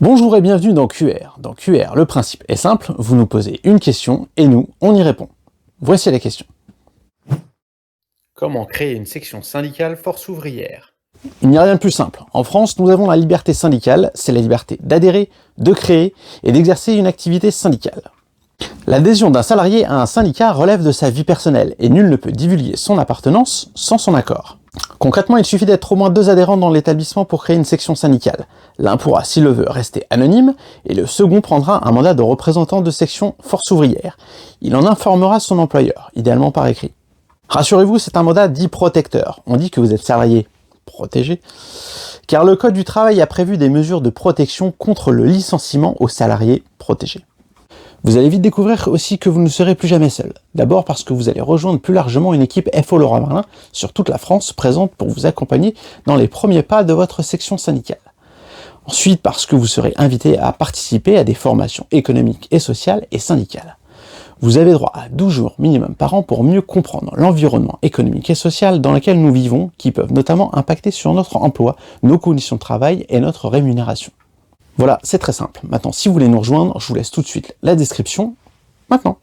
Bonjour et bienvenue dans QR. Dans QR, le principe est simple, vous nous posez une question et nous, on y répond. Voici la question. Comment créer une section syndicale force ouvrière? Il n'y a rien de plus simple. En France, nous avons la liberté syndicale, c'est la liberté d'adhérer, de créer et d'exercer une activité syndicale. L'adhésion d'un salarié à un syndicat relève de sa vie personnelle et nul ne peut divulguer son appartenance sans son accord. Concrètement, il suffit d'être au moins deux adhérents dans l'établissement pour créer une section syndicale. L'un pourra, s'il le veut, rester anonyme, et le second prendra un mandat de représentant de section force ouvrière. Il en informera son employeur, idéalement par écrit. Rassurez-vous, c'est un mandat dit protecteur. On dit que vous êtes salarié protégé, car le Code du travail a prévu des mesures de protection contre le licenciement aux salariés protégés. Vous allez vite découvrir aussi que vous ne serez plus jamais seul. D'abord parce que vous allez rejoindre plus largement une équipe FO Laurent Merlin sur toute la France présente pour vous accompagner dans les premiers pas de votre section syndicale. Ensuite parce que vous serez invité à participer à des formations économiques et sociales et syndicales. Vous avez droit à 12 jours minimum par an pour mieux comprendre l'environnement économique et social dans lequel nous vivons, qui peuvent notamment impacter sur notre emploi, nos conditions de travail et notre rémunération. Voilà, c'est très simple. Maintenant, si vous voulez nous rejoindre, je vous laisse tout de suite la description. Maintenant.